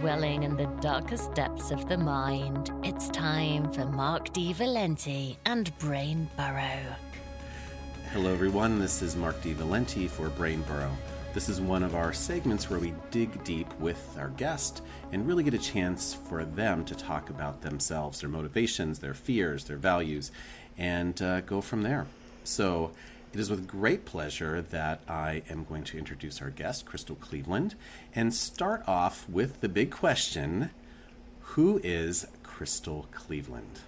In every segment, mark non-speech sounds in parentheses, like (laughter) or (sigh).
dwelling in the darkest depths of the mind. It's time for Mark D. Valenti and Brain Burrow. Hello, everyone. This is Mark D. Valenti for Brain Burrow. This is one of our segments where we dig deep with our guest and really get a chance for them to talk about themselves, their motivations, their fears, their values, and uh, go from there. So, it is with great pleasure that I am going to introduce our guest, Crystal Cleveland, and start off with the big question Who is Crystal Cleveland?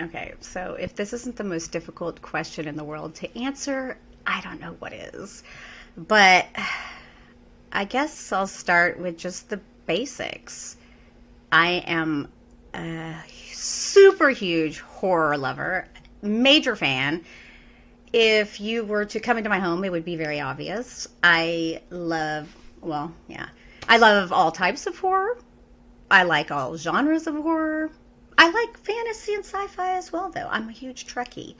Okay, so if this isn't the most difficult question in the world to answer, I don't know what is. But I guess I'll start with just the basics. I am a super huge horror lover, major fan if you were to come into my home, it would be very obvious. I love, well, yeah, I love all types of horror. I like all genres of horror. I like fantasy and sci fi as well, though. I'm a huge Trekkie,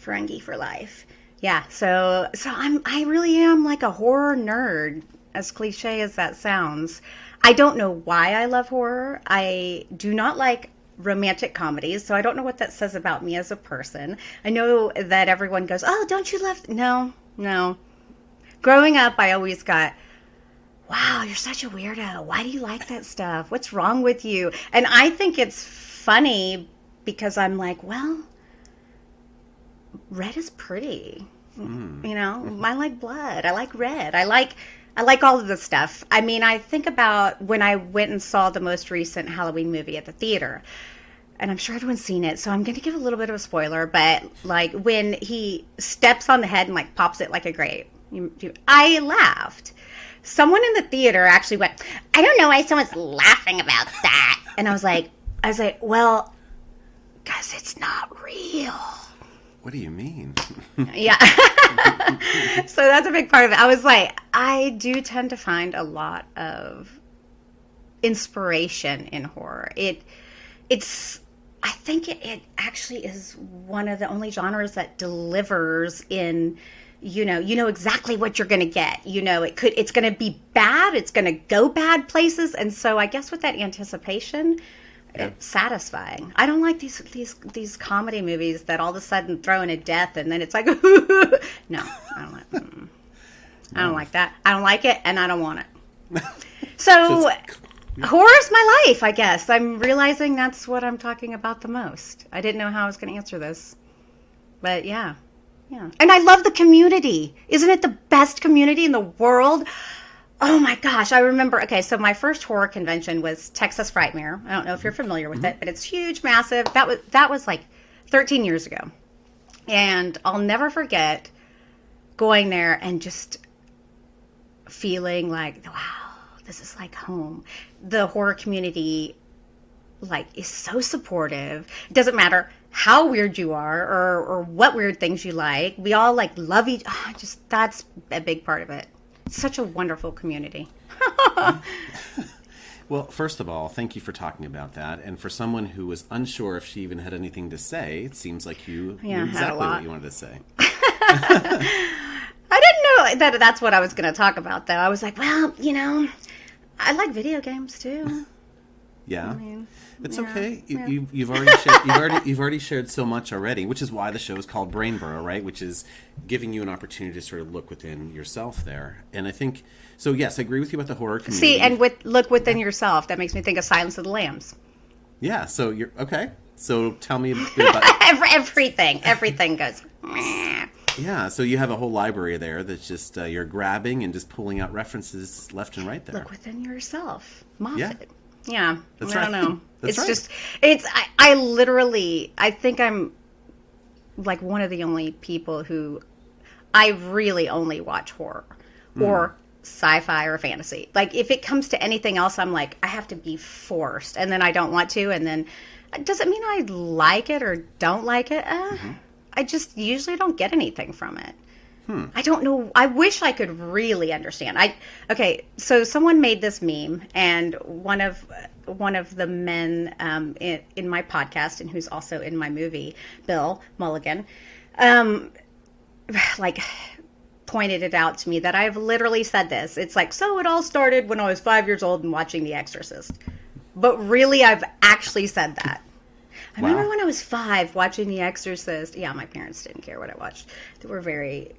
Ferengi for life. Yeah, so so I'm I really am like a horror nerd, as cliche as that sounds. I don't know why I love horror. I do not like romantic comedies, so I don't know what that says about me as a person. I know that everyone goes, "Oh, don't you love?" No, no. Growing up, I always got, "Wow, you're such a weirdo. Why do you like that stuff? What's wrong with you?" And I think it's funny because I'm like, "Well, red is pretty." Mm. You know, I like blood. I like red. I like I like all of the stuff. I mean, I think about when I went and saw the most recent Halloween movie at the theater. And I'm sure everyone's seen it, so I'm going to give a little bit of a spoiler. But like when he steps on the head and like pops it like a grape, I laughed. Someone in the theater actually went, "I don't know why someone's laughing about that," and I was like, "I was like, well, because it's not real." What do you mean? (laughs) yeah. (laughs) so that's a big part of it. I was like, I do tend to find a lot of inspiration in horror. It it's I think it, it actually is one of the only genres that delivers in you know you know exactly what you're going to get you know it could it's going to be bad it's going to go bad places and so i guess with that anticipation yeah. it's satisfying. I don't like these these these comedy movies that all of a sudden throw in a death and then it's like (laughs) no, I don't like. Mm, I don't like that. I don't like it, and I don't want it. (laughs) So, so (laughs) horror's my life. I guess I'm realizing that's what I'm talking about the most. I didn't know how I was going to answer this, but yeah, yeah. And I love the community. Isn't it the best community in the world? Oh my gosh, I remember. Okay, so my first horror convention was Texas Frightmare. I don't know if you're familiar with mm-hmm. it, but it's huge, massive. That was that was like 13 years ago, and I'll never forget going there and just feeling like, wow, this is like home. The horror community, like, is so supportive. It doesn't matter how weird you are or or what weird things you like. We all like love each. Oh, just that's a big part of it such a wonderful community. (laughs) well, first of all, thank you for talking about that. And for someone who was unsure if she even had anything to say, it seems like you yeah, knew exactly what you wanted to say. (laughs) I didn't know that that's what I was going to talk about, though. I was like, well, you know, I like video games too. Yeah. I mean, it's yeah, okay. You, have you, already shared, you've already you've already shared so much already, which is why the show is called Brain Burrow, right? Which is giving you an opportunity to sort of look within yourself there. And I think so. Yes, I agree with you about the horror community. See, and with look within yourself, that makes me think of Silence of the Lambs. Yeah. So you're okay. So tell me a bit about (laughs) everything. Everything goes. Yeah, so you have a whole library there that's just uh, you're grabbing and just pulling out references left and right there. Look within yourself, Moffat. Yeah. Yeah, That's I right. don't know. (laughs) That's it's right. just it's I, I literally I think I'm like one of the only people who I really only watch horror mm. or sci-fi or fantasy. Like if it comes to anything else, I'm like I have to be forced, and then I don't want to, and then does it mean I like it or don't like it? Uh, mm-hmm. I just usually don't get anything from it. Hmm. I don't know. I wish I could really understand. I okay. So someone made this meme, and one of one of the men um, in, in, my podcast, and who's also in my movie, Bill Mulligan, um, (sighs) like pointed it out to me that I've literally said this. It's like, so it all started when I was five years old and watching The Exorcist. But really, I've actually said that. I remember when I was five watching The Exorcist. Yeah, my parents didn't care what I watched. They were very.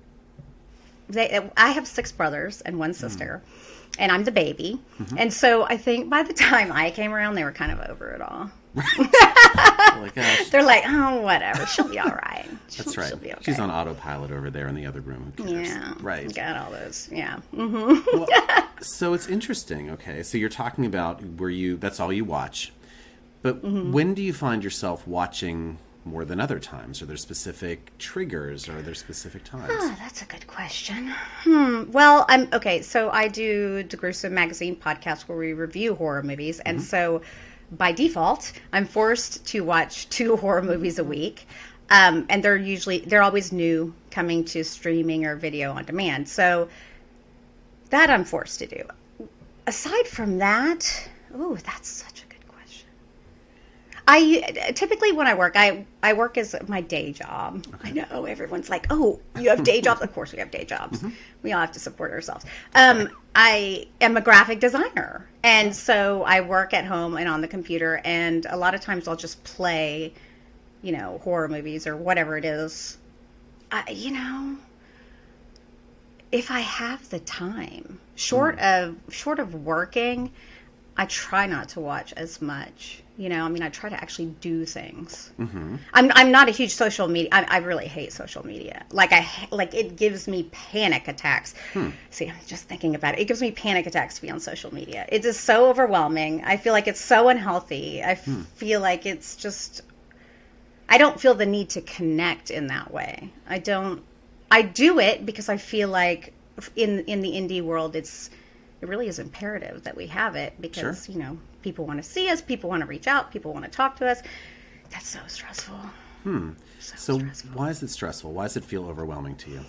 They, I have six brothers and one sister, and I'm the baby. And so I think by the time I came around, they were kind of over it all. (laughs) Oh gosh. They're like, oh, whatever. She'll be all right. (laughs) She'll, That's right. She'll be okay. She's on autopilot over there in the other room. Yeah. Right. Got all those. Yeah. hmm Well, (laughs) so it's interesting. Okay, so you're talking about where you that's all you watch, but Mm-hmm. when do you find yourself watching more than other times? Are there specific triggers? Or are there specific times? Oh, that's a good question. Hmm. Well, I'm okay. So I do the Gruesome Magazine podcast where we review horror movies, and so by default, I'm forced to watch (laughs) two horror movies a week. Um, and they're usually they're always new, coming to streaming or video on demand. So that I'm forced to do. Aside from that, oh, that's such a good question. I typically when I work, I I work as my day job. I know everyone's like, "Oh, you have day jobs." of course, we have day jobs. We all have to support ourselves. Um, I am a graphic designer, and so I work at home and on the computer. And a lot of times, I'll just play, you know, horror movies or whatever it is. I, you know, if I have the time, short of short of working, I try not to watch as much. You know, I mean, I try to actually do things. Mm-hmm. I'm I'm not a huge social media. I, I really hate social media. Like I like it gives me panic attacks. See, I'm just thinking about it. It gives me panic attacks to be on social media. It is so overwhelming. I feel like it's so unhealthy. I feel like it's just. I don't feel the need to connect in that way. I don't. I do it because I feel like in in the indie world, it's it really is imperative that we have it because you know people want to see us, people want to reach out, people want to talk to us. That's so stressful. Hmm. So why is it stressful? Why does it feel overwhelming to you?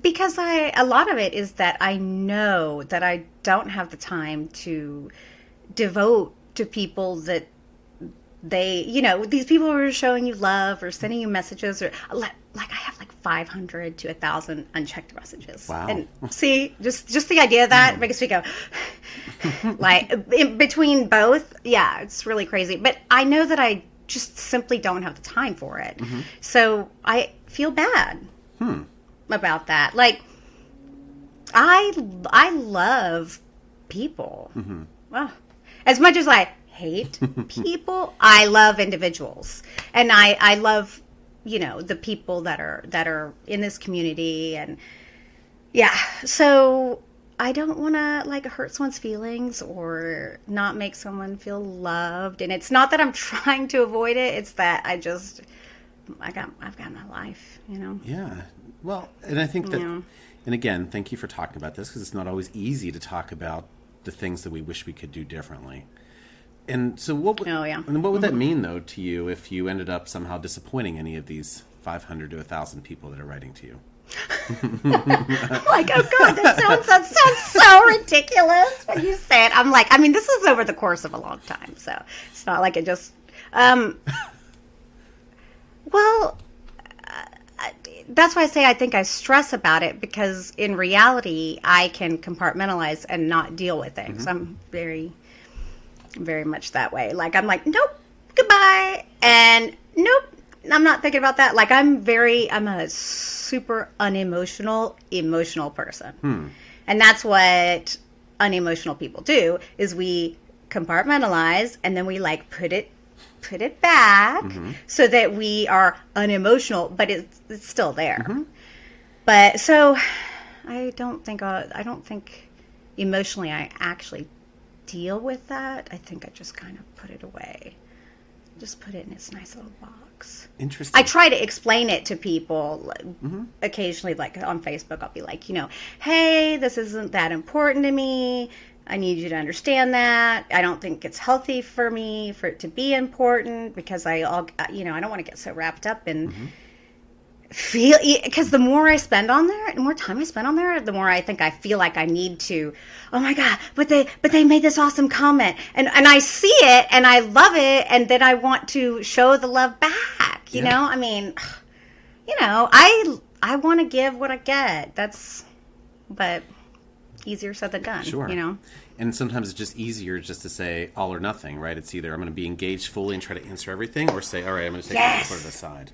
because I a lot of it is that I know that I don't have the time to devote to people that they you know these people who are showing you love or sending you messages or like, like I have like 500 to a thousand unchecked messages. Wow. and see just just the idea of that mm. makes me go (laughs) like in between both yeah it's really crazy. But I know that I just simply don't have the time for it. Mm-hmm. So I feel bad hmm. about that. Like, I I love people. Mm-hmm. Well, as much as I hate people, I love individuals, and I I love you know the people that are that are in this community, and yeah. So I don't want to like hurt someone's feelings or not make someone feel loved, and it's not that I'm (laughs) trying to avoid it. It's that I just I got I've got my life, you know. Yeah. Well, and I think that, Yeah. and again, thank you for talking about this because it's not always easy to talk about the things that we wish we could do differently. And so, what would, Oh, yeah. and what would that mean though to you if you ended up somehow disappointing any of these 500 to 1,000 people that are writing to you? (laughs) like, oh god, that sounds that sounds so ridiculous when you say it. I'm like, I mean, this is over the course of a long time, so it's not like it just. Um, (laughs) well, uh, that's why I say I think I stress about it because in reality, I can compartmentalize and not deal with things. I'm very, very much that way. Like I'm like, nope, goodbye, and nope, I'm not thinking about that. Like I'm very, I'm a super unemotional, emotional person, hmm. and that's what unemotional people do. Is we compartmentalize and then we like put it put it back mm-hmm. so that we are unemotional, but it's, it's still there. Mm-hmm. But so I don't think uh, I don't think emotionally I actually deal with that. I think I just kind of put it away. Just put it in its nice little box. Interesting. I try to explain it to people like, mm-hmm. occasionally, like on Facebook. I'll be like, you know, hey, this isn't that important to me. I need you to understand that. I don't think it's healthy for me for it to be important because I all, you know, I don't want to get so wrapped up in mm-hmm. Feel because the more I spend on there, the more time I spend on there, the more I think I feel like I need to. Oh my god! But they but they made this awesome comment, and and I see it and I love it, and then I want to show the love back. You Yeah. know, I mean, (sighs) you know, I I want to give what I get. That's, but easier said than done. Sure. You know? And sometimes it's just easier just to say all or nothing, right? It's either I'm going to be engaged fully and try to answer everything, or say, all right, I'm going to take Yes. one part aside.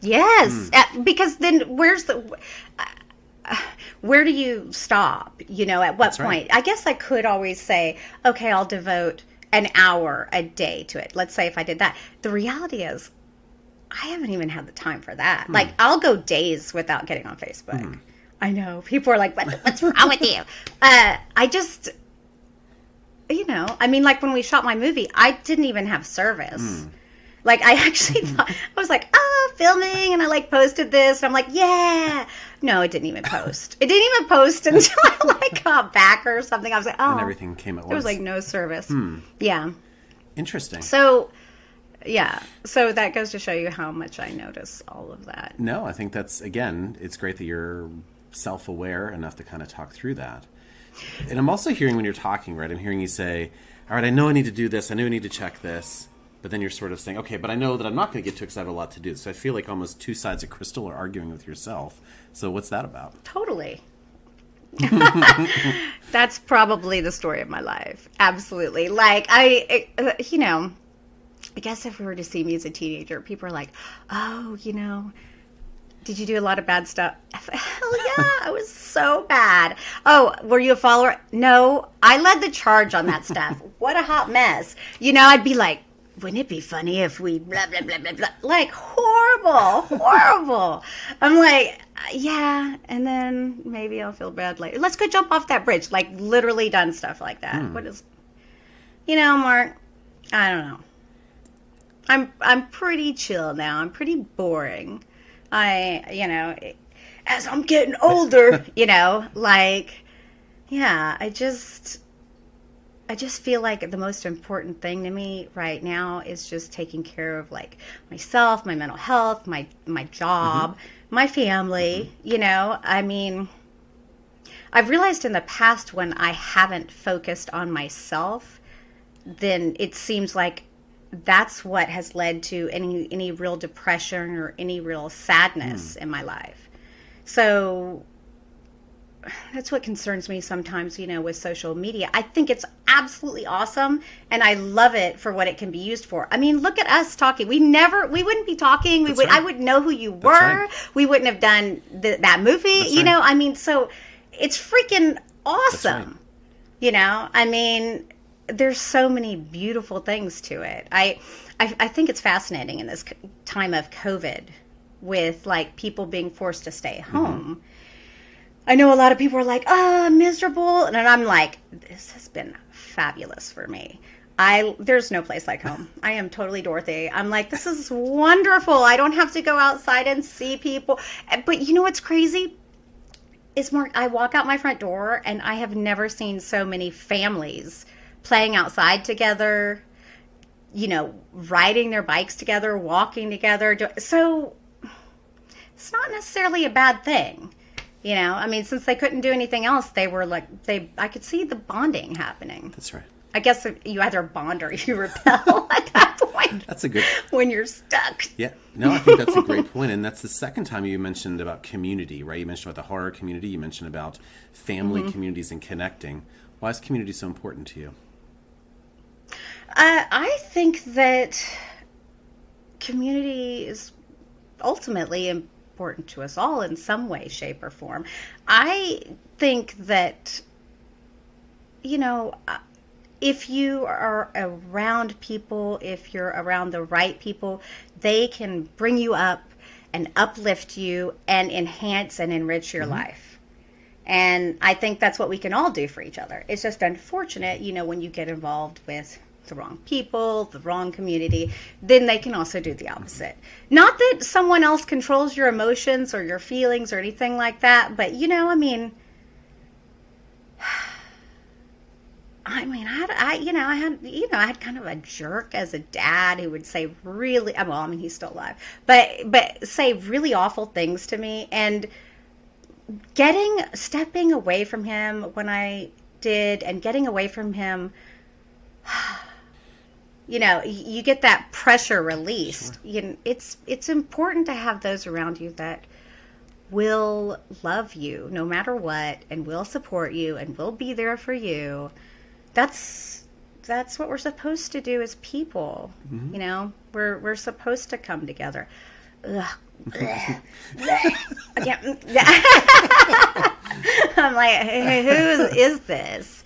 Yes, Uh, because then where's the uh, where do you stop? You know, at what That's right. point? I guess I could always say, okay, I'll devote an hour a day to it. Let's say if I did that. The reality is, I haven't even had the time for that. Like, I'll go days without getting on Facebook. I know people are like, what, (laughs) "What's wrong with you?" Uh, I just, you know, I mean, like when we shot my movie, I didn't even have service. Like I (laughs) actually mm-hmm. thought I was like, oh, filming, and I like posted this. And I'm like, yeah. No, it didn't even post. It didn't even post (laughs) until I like got back or something. I was like, oh, And everything came at once. There was like no service. Hmm. Yeah. Interesting. So, yeah. So that goes to show you how much I notice all of that. No, I think that's again, it's great that you're self-aware enough to kind of talk through that. And I'm also hearing when you're talking, right? I'm hearing you say, "All right, I know I need to do this. I know I need to check this." But then you're sort of saying, "Okay, but I know that I'm not going to get to because I have a lot to do." So I feel like almost two sides of crystal are arguing with yourself. So what's that about? Totally. (laughs) That's probably the story of my life. Absolutely. Like I, uh, you know, I guess if we were to see me as a teenager, people are like, "Oh, you know, did you do a lot of bad stuff?" (laughs) Hell yeah, I was so bad. Oh, were you a follower? No, I led the charge on that stuff. (laughs) what a hot mess. You know, I'd be like, wouldn't it be funny if we blah blah blah blah blah? Like horrible, horrible. (laughs) I'm like, yeah, and then maybe I'll feel bad later. Let's go jump off that bridge. Like literally done stuff like that. Hmm. What is, you know, Mark? I don't know. I'm I'm pretty chill now. I'm pretty boring. I you know, as I'm getting older, (laughs) you know, like yeah, I just I just feel like the most important thing to me right now is just taking care of like myself, my mental health, my my job, mm-hmm. my family, mm-hmm. you know? I mean, I've realized in the past when I haven't focused on myself, then it seems like that's what has led to any any real depression or any real sadness mm. in my life. So that's what concerns me sometimes, you know, with social media. I think it's absolutely awesome and I love it for what it can be used for. I mean, look at us talking. We never we wouldn't be talking. We That's would right. I wouldn't know who you were. right. We wouldn't have done the, that movie, That's you right. know? I mean, so it's freaking awesome. You know, I mean, there's so many beautiful things to it. I, I, I think it's fascinating in this time of COVID with like people being forced to stay Mm-hmm. I know a lot of people are like, "Ah, miserable," and I'm like, "This has been fabulous for me." I there's no place like home. I am totally Dorothy. I'm like, this is wonderful. I don't have to go outside and see people. But you know what's crazy? is Mark, I walk out my front door and I have never seen so many families playing outside together, you know, riding their bikes together, walking together. So it's not necessarily a bad thing. You know, I mean, since they couldn't do anything else, they were like, they, I could see the bonding happening. That's right. I guess you either bond or you (laughs) repel (laughs) at that point That's a good when you're stuck. Yeah, no, I think that's a great point, and that's the second time you mentioned about community, right? You mentioned about the horror community, you mentioned about family Mm-hmm. communities and connecting. Why is community so important to you? Uh, I think that community is ultimately important to us all in some way, shape, or form. I think that, you know, uh, if you are around people, if you're around the right people, they can bring you up and uplift you and enhance and enrich your life. And I think that's what we can all do for each other. It's just unfortunate, you know, when you get involved with the wrong people, the wrong community, then they can also do the opposite. Not that someone else controls your emotions or your feelings or anything like that, but you know, I mean, (sighs) I mean, I had, I, you know, I had, you know, I had kind of a jerk as a dad who would say really, uh, well, I mean, he's still alive, but, but say really awful things to me. And getting, stepping away from him when I did and getting away from him, (sighs) you know, you get that pressure released. You know, it's, it's important to have those around you that will love you no matter what and will support you and will be there for you. That's that's what we're supposed to do as people. Mm-hmm. You know, we're we're supposed to come together. Ugh. (laughs) (laughs) I'm like, hey, who is this?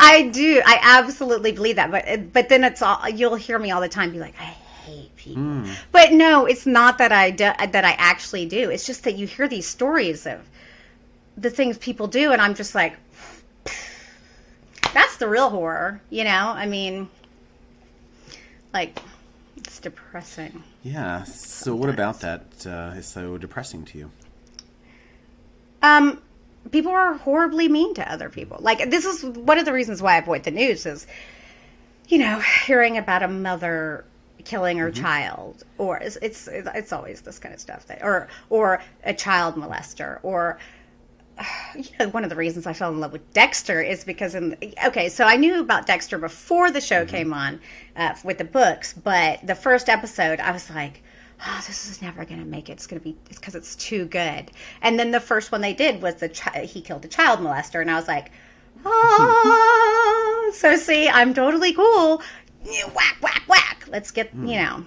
I do. I absolutely believe that. But but then it's all you'll hear me all the time be like, I hate people. Mm. But no, it's not that I do, that I actually do. It's just that you hear these stories of the things people do, and I'm just like, (sighs) that's the real horror. You know? I mean, like, it's depressing. Yeah. So, sometimes. what about that uh, is so depressing to you? Um, people are horribly mean to other people. Like this is one of the reasons why I avoid the news is, you know, hearing about a mother killing her mm-hmm. child, or it's, it's it's always this kind of stuff that, or or a child molester, or (sighs) you know, one of the reasons I fell in love with Dexter is because in okay, so I knew about Dexter before the show mm-hmm. came on uh, with the books, but the first episode I was like oh, this is never going to make it. It's going to be, it's because it's too good. And then the first one they did was the, chi- he killed a child molester. And I was like, oh, (laughs) so see, I'm totally cool. Whack, whack, whack. Let's get, mm. you know,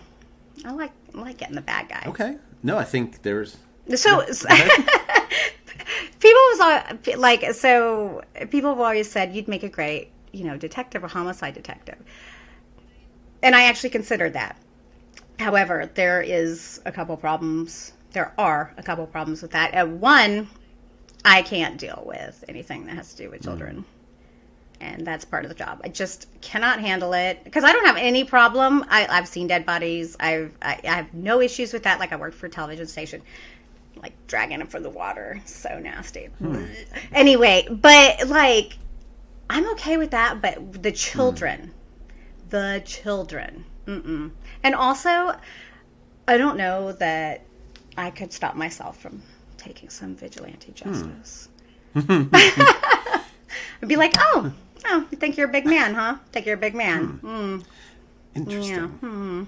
I like, I like getting the bad guy. Okay. No, I think there's. So, (laughs) people was like, so people have always said you'd make a great, you know, detective or homicide detective. And I actually considered that However, there is a couple problems. There are a couple problems with that. Uh, one, I can't deal with anything that has to do with children. Mm. And that's part of the job. I just cannot handle it because I don't have any problem. I, have seen dead bodies. I've, I, I have no issues with that. Like I worked for a television station, like dragging them from the water. So nasty. Hmm. Anyway, but like I'm okay with that. But the children, hmm. the children, Mm-mm. And also, I don't know that I could stop myself from taking some vigilante hmm. justice. Hmm. (laughs) I'd be like, oh, oh, you think you're a big man, huh? Think you're a big man. Hmm. Mm. Interesting. Yeah. Hmm.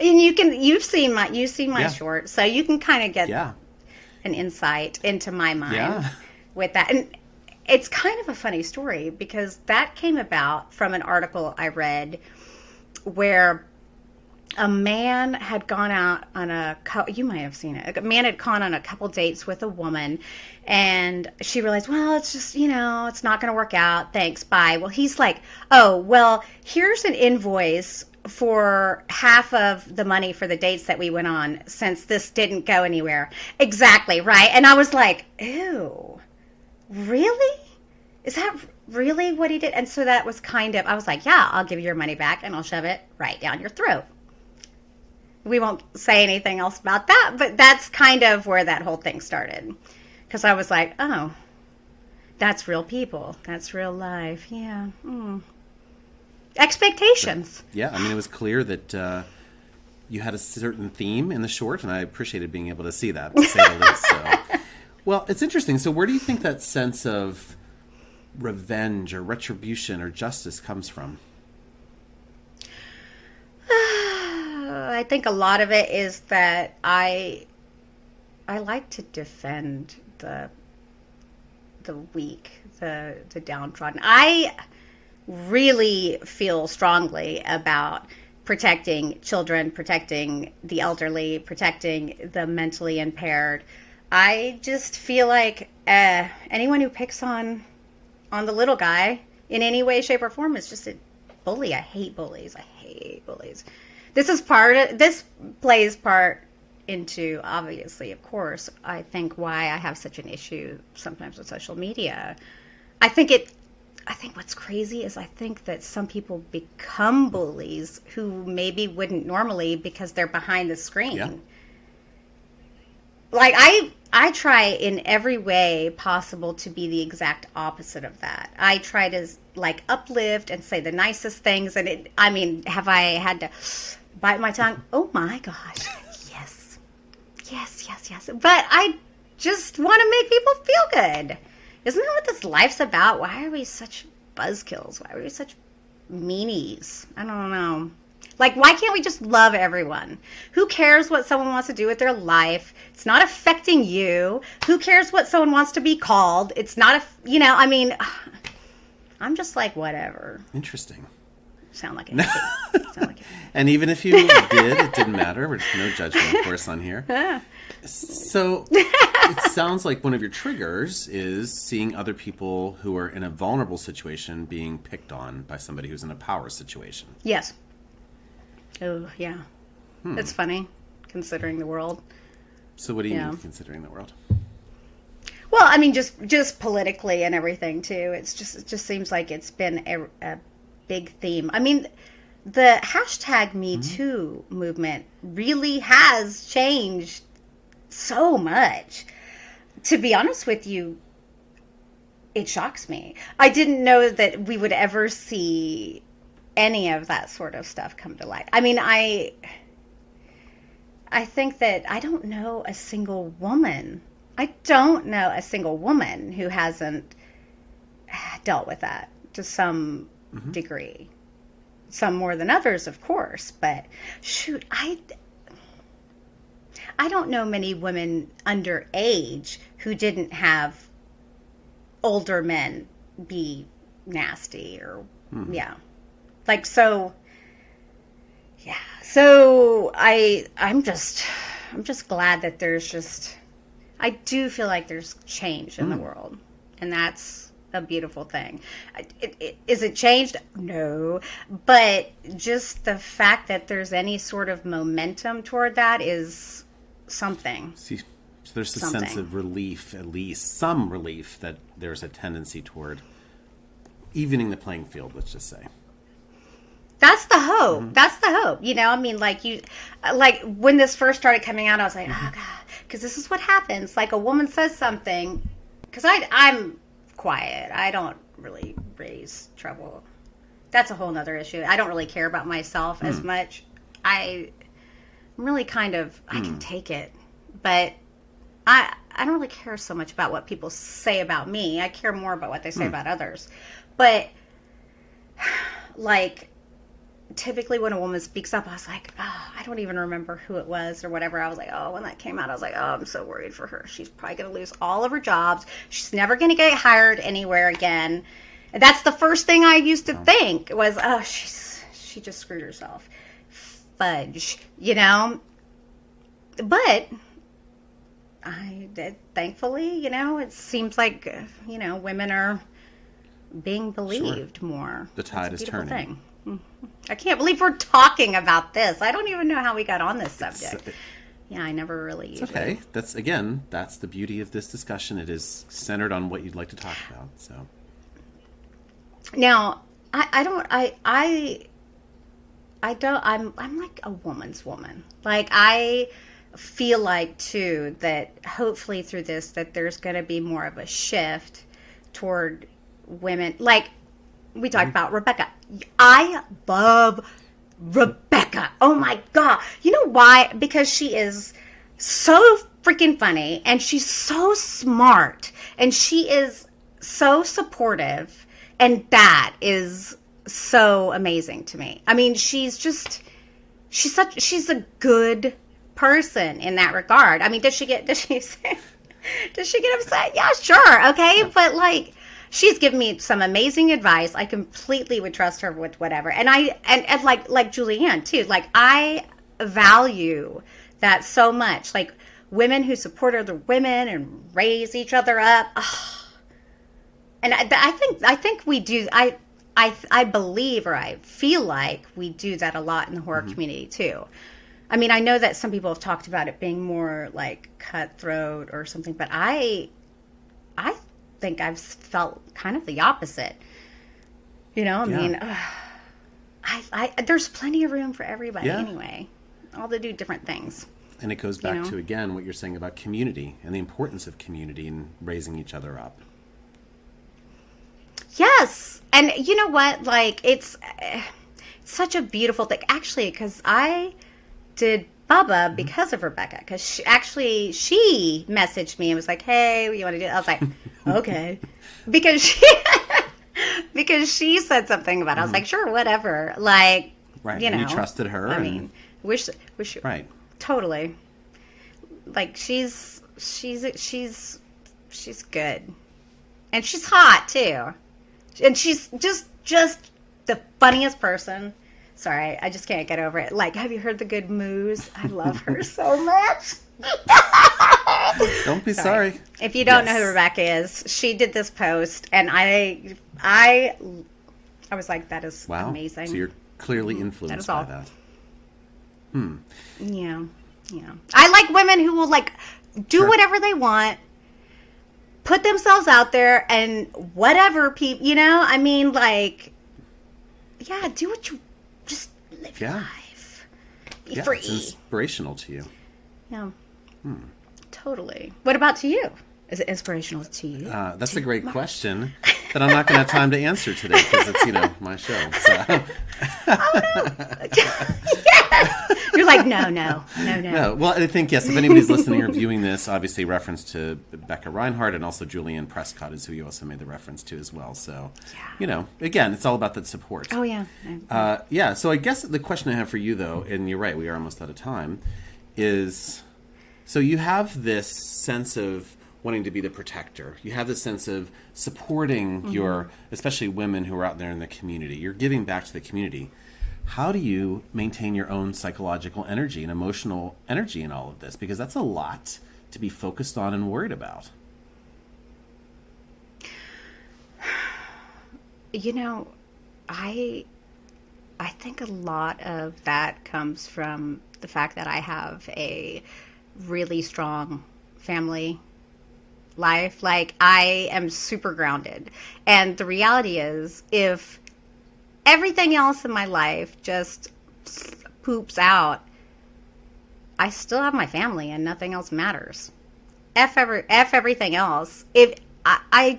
(laughs) and you can you've seen my you've seen my yeah. short, so you can kind of get yeah. an insight into my mind yeah. with that. And it's kind of a funny story because that came about from an article I read where a man had gone out on a you might have seen it. A man had gone on a couple dates with a woman and she realized well it's just you know it's not going to work out. Thanks. Bye. Well he's like oh well here's an invoice for half of the money for the dates that we went on since this didn't go anywhere. Exactly right? And i was like ew. Really? Is that really what he did? And so that was kind of, I was like, yeah, I'll give you your money back and I'll shove it right down your throat. We won't say anything else about that, but that's kind of where that whole thing started. Because I was like, oh, that's real people. That's real life. Yeah. Mm. Expectations. Yeah, I mean, it was clear that uh, you had a certain theme in the short, and I appreciated being able to see that, to least. So. (laughs) Well, it's interesting. So, where do you think that sense of revenge or retribution or justice comes from? I think a lot of it is that I I like to defend the the weak, the the downtrodden. I really feel strongly about protecting children, protecting the elderly, protecting the mentally impaired. I just feel like uh, anyone who picks on on the little guy in any way, shape, or form is just a bully. I hate bullies. I hate bullies. This is part of this plays part into obviously, of course, I think why I have such an issue sometimes with social media. I think it I think what's crazy is I think that some people become bullies who maybe wouldn't normally because they're behind the screen. Yeah. Like I I try in every way possible to be the exact opposite of that. I try to like uplift and say the nicest things. And it, I mean, have I had to bite my tongue? Mm-hmm. Oh my gosh. Yes. Yes, yes, yes. But I just want to make people feel good. Isn't that what this life's about? Why are we such buzzkills? Why are we such meanies? I don't know. Like, why can't we just love everyone? Who cares what someone wants to do with their life? It's not affecting you. Who cares what someone wants to be called? It's not a, you know, I mean, (sighs) I'm just like, whatever. Interesting. Sound like it. Sound like it. (laughs) And even if you did, it didn't matter. There's no judgment, of course, on here. (laughs) Ah. So it sounds like one of your triggers is seeing other people who are in a vulnerable situation being picked on by somebody who's in a power situation. Yes. Oh, yeah. Hmm. It's funny considering the world. So what do you Yeah. mean considering the world? Well, I mean, just just politically and everything too. It's just it just seems like it's been a, a big theme. I mean, the hashtag Me mm-hmm. Too movement really has changed so much. To be honest with you, it shocks me. I didn't know that we would ever see any of that sort of stuff come to light. I mean, I I think that I don't know a single woman. I don't know a single woman who hasn't dealt with that to some degree. Some more than others, of course, but shoot, I I don't know many women underage who didn't have older men be nasty or hmm. yeah. Like so yeah. So I I'm just I'm just glad that there's just I do feel like there's change in the hmm. world. And that's a beautiful thing. It, it, is it changed? No. But just the fact that there's any sort of momentum toward that is something. See, so there's a sense of relief, at least some relief, that there's a tendency toward evening the playing field. Let's just say. That's the hope. Mm-hmm. That's the hope. You know, I mean, like you, like when this first started coming out, I was like, mm-hmm. oh god, because this is what happens. Like a woman says something, because I I'm quiet. I don't really raise trouble. That's a whole nother issue. I don't really care about myself as hmm. much. I, I'm really kind of I can hmm. take it, but I I don't really care so much about what people say about me. I care more about what they say hmm. about others. But (sighs) like typically when a woman speaks up, I was like, oh, I don't even remember who it was or whatever. I was like, oh, when that came out, I was like, oh, I'm so worried for her. She's probably going to lose all of her jobs. She's never going to get hired anywhere again. And that's the first thing I used to oh. think was, oh, she's she just screwed herself. Fudge, you know. But I did, thankfully, you know, it seems like you know women are being believed more. The tide is turning. thing. (laughs) I can't believe we're talking about this. I don't even know how we got on this uh, subject. yeah, I never really. It's usually- okay. That's again, that's the beauty of this discussion. It is centered on what you'd like to talk about. So Now, I, I don't. I I I don't. I'm I'm like a woman's woman. Like I feel like too that hopefully through this that there's going to be more of a shift toward women. Like we talked mm-hmm. about Rebecca. I love Rebecca. Oh my god. You know why? Because she is so freaking funny and she's so smart and she is so supportive and that is so amazing to me. I mean, she's just she's such she's a good person in that regard. I mean, does she get (laughs) does she say does she get upset? Yeah, sure. Okay, but like she's given me some amazing advice. I completely would trust her with whatever. And I and, and like like Julianne too. Like I value that so much. Like women who support other women and raise each other up. Ah. And I, I think I think we do. I I I believe or I feel like we do that a lot in the horror community too. I mean, I know that some people have talked about it being more like cutthroat or something, but I I think I've felt kind of the opposite. You know, I Yeah. mean, I, I there's plenty of room for everybody Yeah. anyway. All to do different things. and it goes back know? to again what you're saying about community and the importance of community and raising each other up. Yes, and you know what? Like it's, eh, it's such a beautiful thing. Actually, because I did Baba mm-hmm. because of Rebecca. Because she, actually, she messaged me and was like, "Hey, what you want to do?" I was like, (laughs) "Okay," because she (laughs) because she said something about. It. I was mm-hmm. like, "Sure, whatever." Like Right, You know, you trusted her I and- mean, wish wish Right. totally. Like she's she's she's she's good, and she's hot too, and she's just just the funniest person. Sorry, I just can't get over it. Like, have you heard the good moves? I love her (laughs) so much. Don't be sorry. If you don't know who Rebecca is, she did this post, and I, I, I was like, that is Wow. amazing. So you're clearly mm-hmm. influenced is by all. that. Yeah, yeah. I like women who will like do Sure. whatever they want, put themselves out there, and whatever people, you know. I mean, like, yeah, do what you live Yeah. life. Be Yeah, free. it's inspirational to you. yeah, hmm. totally. What about to you? Is it inspirational to you? Uh, that's a great question that I'm not going to have time to answer today because it's you know my show. So. (laughs) (laughs) You're like, no, no, no, no. No, well, I think yes. If anybody's listening or viewing this, obviously reference to Becca Reinhardt and also Julianne Prescott is who you also made the reference to as well. So, you know, again, it's all about that support. Oh yeah. Uh, yeah. So I guess the question I have for you, though, and you're right, we are almost out of time, is so you have this sense of wanting to be the protector. You have this sense of supporting mm-hmm. your, especially women who are out there in the community. You're giving back to the community. How do you maintain your own psychological energy and emotional energy in all of this? Because that's a lot to be focused on and worried about. (sighs) You know, I I think a lot of that comes from the fact that I have a really strong family life. Like I am super grounded. And the reality is if everything else in my life just poops out, I still have my family and nothing else matters. F ever F everything else. If I, I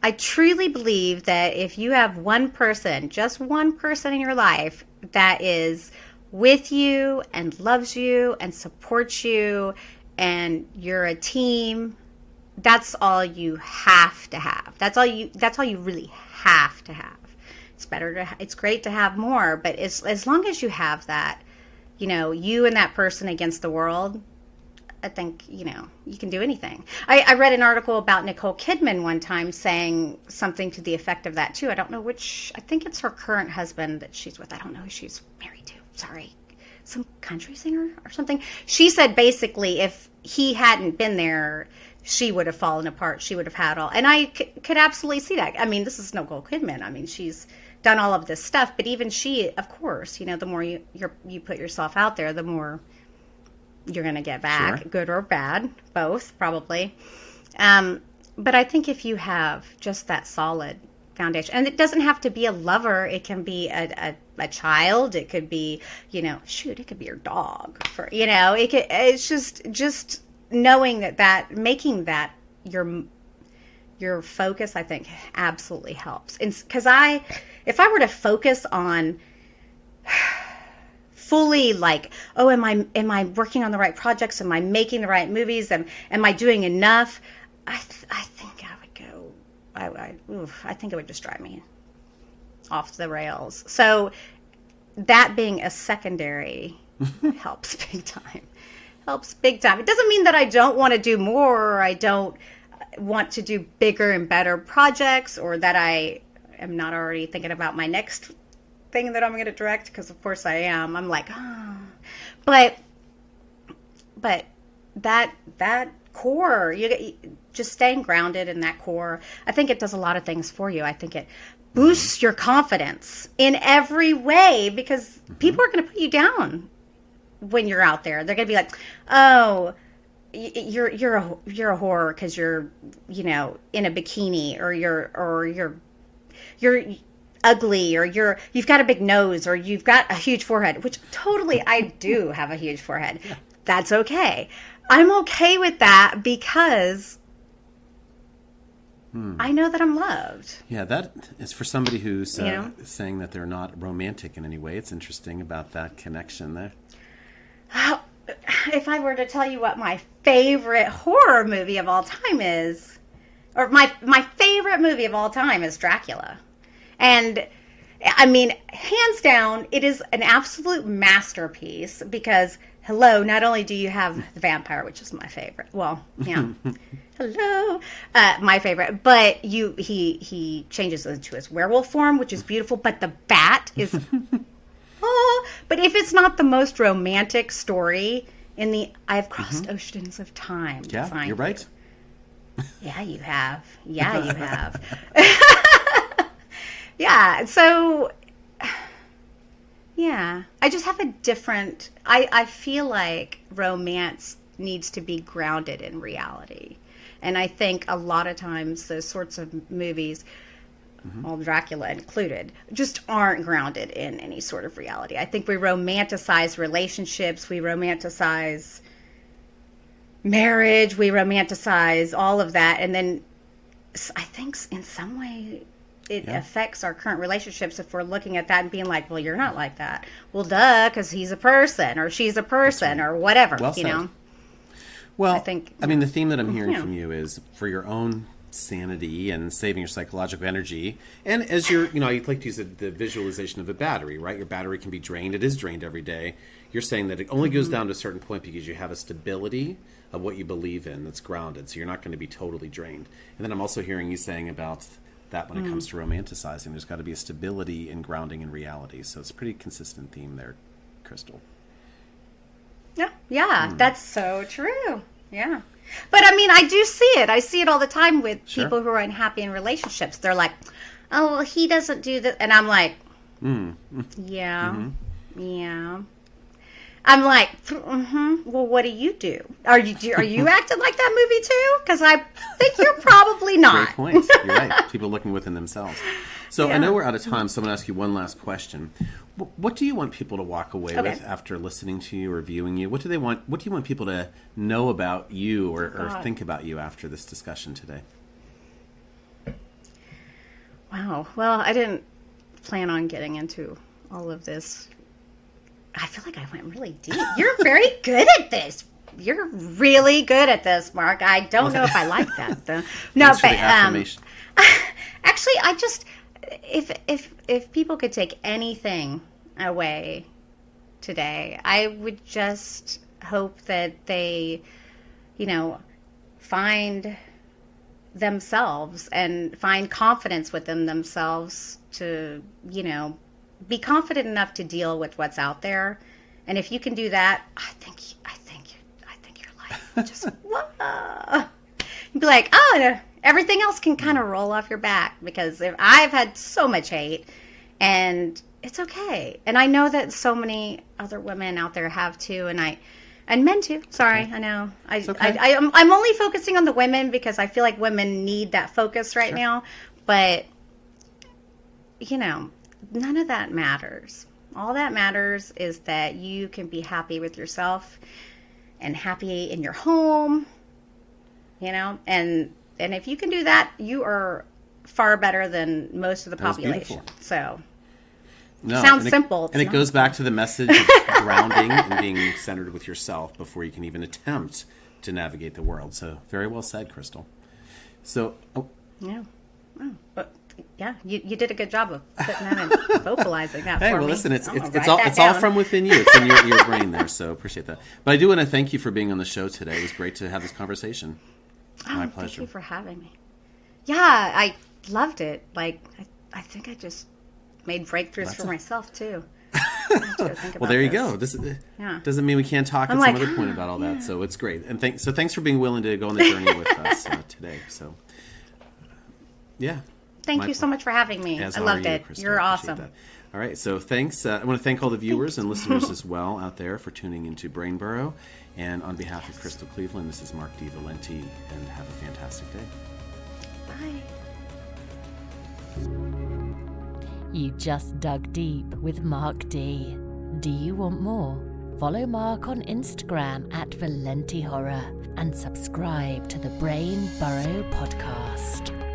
I truly believe that if you have one person, just one person in your life that is with you and loves you and supports you and you're a team, that's all you have to have. That's all you that's all you really have to have. It's better to it's great to have more, but as as long as you have that, you know, you and that person against the world, I think, you know, you can do anything. I, I read an article about Nicole Kidman one time saying something to the effect of that too. I don't know which, I think it's her current husband that she's with. I don't know who she's married to. Sorry. Some country singer or something. She said basically if he hadn't been there, she would have fallen apart. She would have had all. And I c- could absolutely see that. I mean, this is Nicole Kidman. I mean, she's done all of this stuff, but even she, of course, you know, the more you you're, you put yourself out there, the more you're going to get back, Sure. good or bad, both probably. Um, but I think if you have just that solid foundation, and it doesn't have to be a lover, it can be a, a, a child, it could be, you know, shoot, it could be your dog, for you know, it could, it's just just knowing that that making that your your focus, I think, absolutely helps. And because I, if I were to focus on (sighs) fully like oh am i am i working on the right projects? Am i making the right movies? Am, am i doing enough? I th- i think i would go i I, oof, I think it would just drive me off the rails. So that being a secondary (laughs) helps big time helps big time it doesn't mean that i don't want to do more or i don't want to do bigger and better projects or that i am not already thinking about my next thing that I'm going to direct because of course I am. I'm like, oh. but but that that core, you you- just staying grounded in that core. I think it does a lot of things for you. I think it boosts your confidence in every way because mm-hmm. people are going to put you down when you're out there. They're going to be like, "Oh, you're you're a you're a whore because you're you know in a bikini or you're or you're you're ugly or you're you've got a big nose or you've got a huge forehead which totally i do have a huge forehead that's okay i'm okay with that because i know that i'm loved Yeah, that is for somebody who's uh, You know? saying that they're not romantic in any way. It's interesting about that connection there. If i were to tell you what my favorite horror movie of all time is or my my favorite movie of all time is dracula and I mean, hands down, it is an absolute masterpiece because hello, not only do you have the vampire, which is my favorite. Well, yeah. (laughs) hello, uh, my favorite. But you, he he changes into his werewolf form, which is beautiful. But the bat is, (laughs) oh. (laughs) But if it's not the most romantic story in the, I've crossed mm-hmm. oceans of time. Yeah, you're right. Yeah, you have. (laughs) Yeah, you (laughs) have. yeah. So, yeah, I just have a different. I I feel like romance needs to be grounded in reality, and I think a lot of times those sorts of movies. Mm-hmm. all Dracula included, just aren't grounded in any sort of reality. I think we romanticize relationships, we romanticize marriage, we romanticize all of that, and then I think in some way it yeah. affects our current relationships if we're looking at that and being like, "Well, you're not like that." Well, duh, because he's a person or she's a person or whatever, well you know. Well, I think I mean the theme that I'm (laughs) hearing from you is for your own sanity and saving your psychological energy. And as you're, you know, I like to use the, the, visualization of a battery, right? Your battery can be drained. It is drained every day. You're saying that it only goes mm-hmm. down to a certain point because you have a stability of what you believe in that's grounded. So you're not going to be totally drained. And then I'm also hearing you saying about that when mm. it comes mm. to romanticizing, there's got to be a stability and grounding in reality. So it's a pretty consistent theme there, Crystal. Yeah, yeah, mm. that's so true. Yeah. But I mean, I do see it. I see it all the time with sure. people who are unhappy in relationships. They're like, "Oh, well, he doesn't do that," and I'm like, mm. "Yeah, mm-hmm. yeah." I'm like, mm-hmm. well, what do you do? Are you are you (laughs) acting like that movie too? Because I think you're probably not. Great point. You're right. (laughs) People looking within themselves. So yeah. I know we're out of time, so I'm going to ask you one last question. What do you want people to walk away okay. with after listening to you or viewing you? What do they want? What do you want people to know about you or, or think about you after this discussion today? Wow. Well, I didn't plan on getting into all of this I feel like I went really deep. (laughs) You're very good at this. You're really good at this, Mark. I don't know if I (laughs) like that though. No, but um, (laughs) actually, I just if if if people could take anything away today, I would just hope that they, you know, find themselves and find confidence within themselves to, you know, be confident enough to deal with what's out there. And if you can do that, I think I think I think your life just (laughs) You'd be like, oh, everything else can kind of mm. roll off your back because if I've had so much hate, and it's okay. And I know that so many other women out there have too, and I and men too. Sorry, okay. I know. I, okay. I, I am I'm only focusing on the women because I feel like women need that focus right sure. now. But you know, none of that matters. All that matters is that you can be happy with yourself and happy in your home, you know, and and if you can do that, you are far better than most of the population. So no, sounds and it, simple. and it goes back to the message of (laughs) grounding and being centered with yourself before you can even attempt to navigate the world. So very well said, Crystal. So oh. yeah, oh, but yeah, you, you did a good job of putting that and (laughs) vocalizing that. Hey, well, me. listen, it's it's, it's all it's down. all from within you. It's in your, your brain there. So appreciate that. But I do want to thank you for being on the show today. It was great to have this conversation. Oh, My pleasure. Thank you for having me. Yeah, I loved it. Like I, I think I just made breakthroughs That's for a... myself too. (laughs) well, there you this. go. This yeah. doesn't mean we can't talk I'm at like, some other point about all that. Yeah. So it's great. And thanks. So thanks for being willing to go on the journey (laughs) with us uh, today. So yeah. Thank you so much for having me. I loved you, it. Crystal. You're awesome. That. All right, so thanks. Uh, I want to thank all the viewers and listeners (laughs) as well out there for tuning into Brain Brainburrow. And on behalf yes. of Crystal Cleveland, this is Mark D. Valenti, and have a fantastic day. Bye. You just dug deep with Mark D. Do you want more? Follow Mark on Instagram at Valenti Horror and subscribe to the Brain Burrow podcast.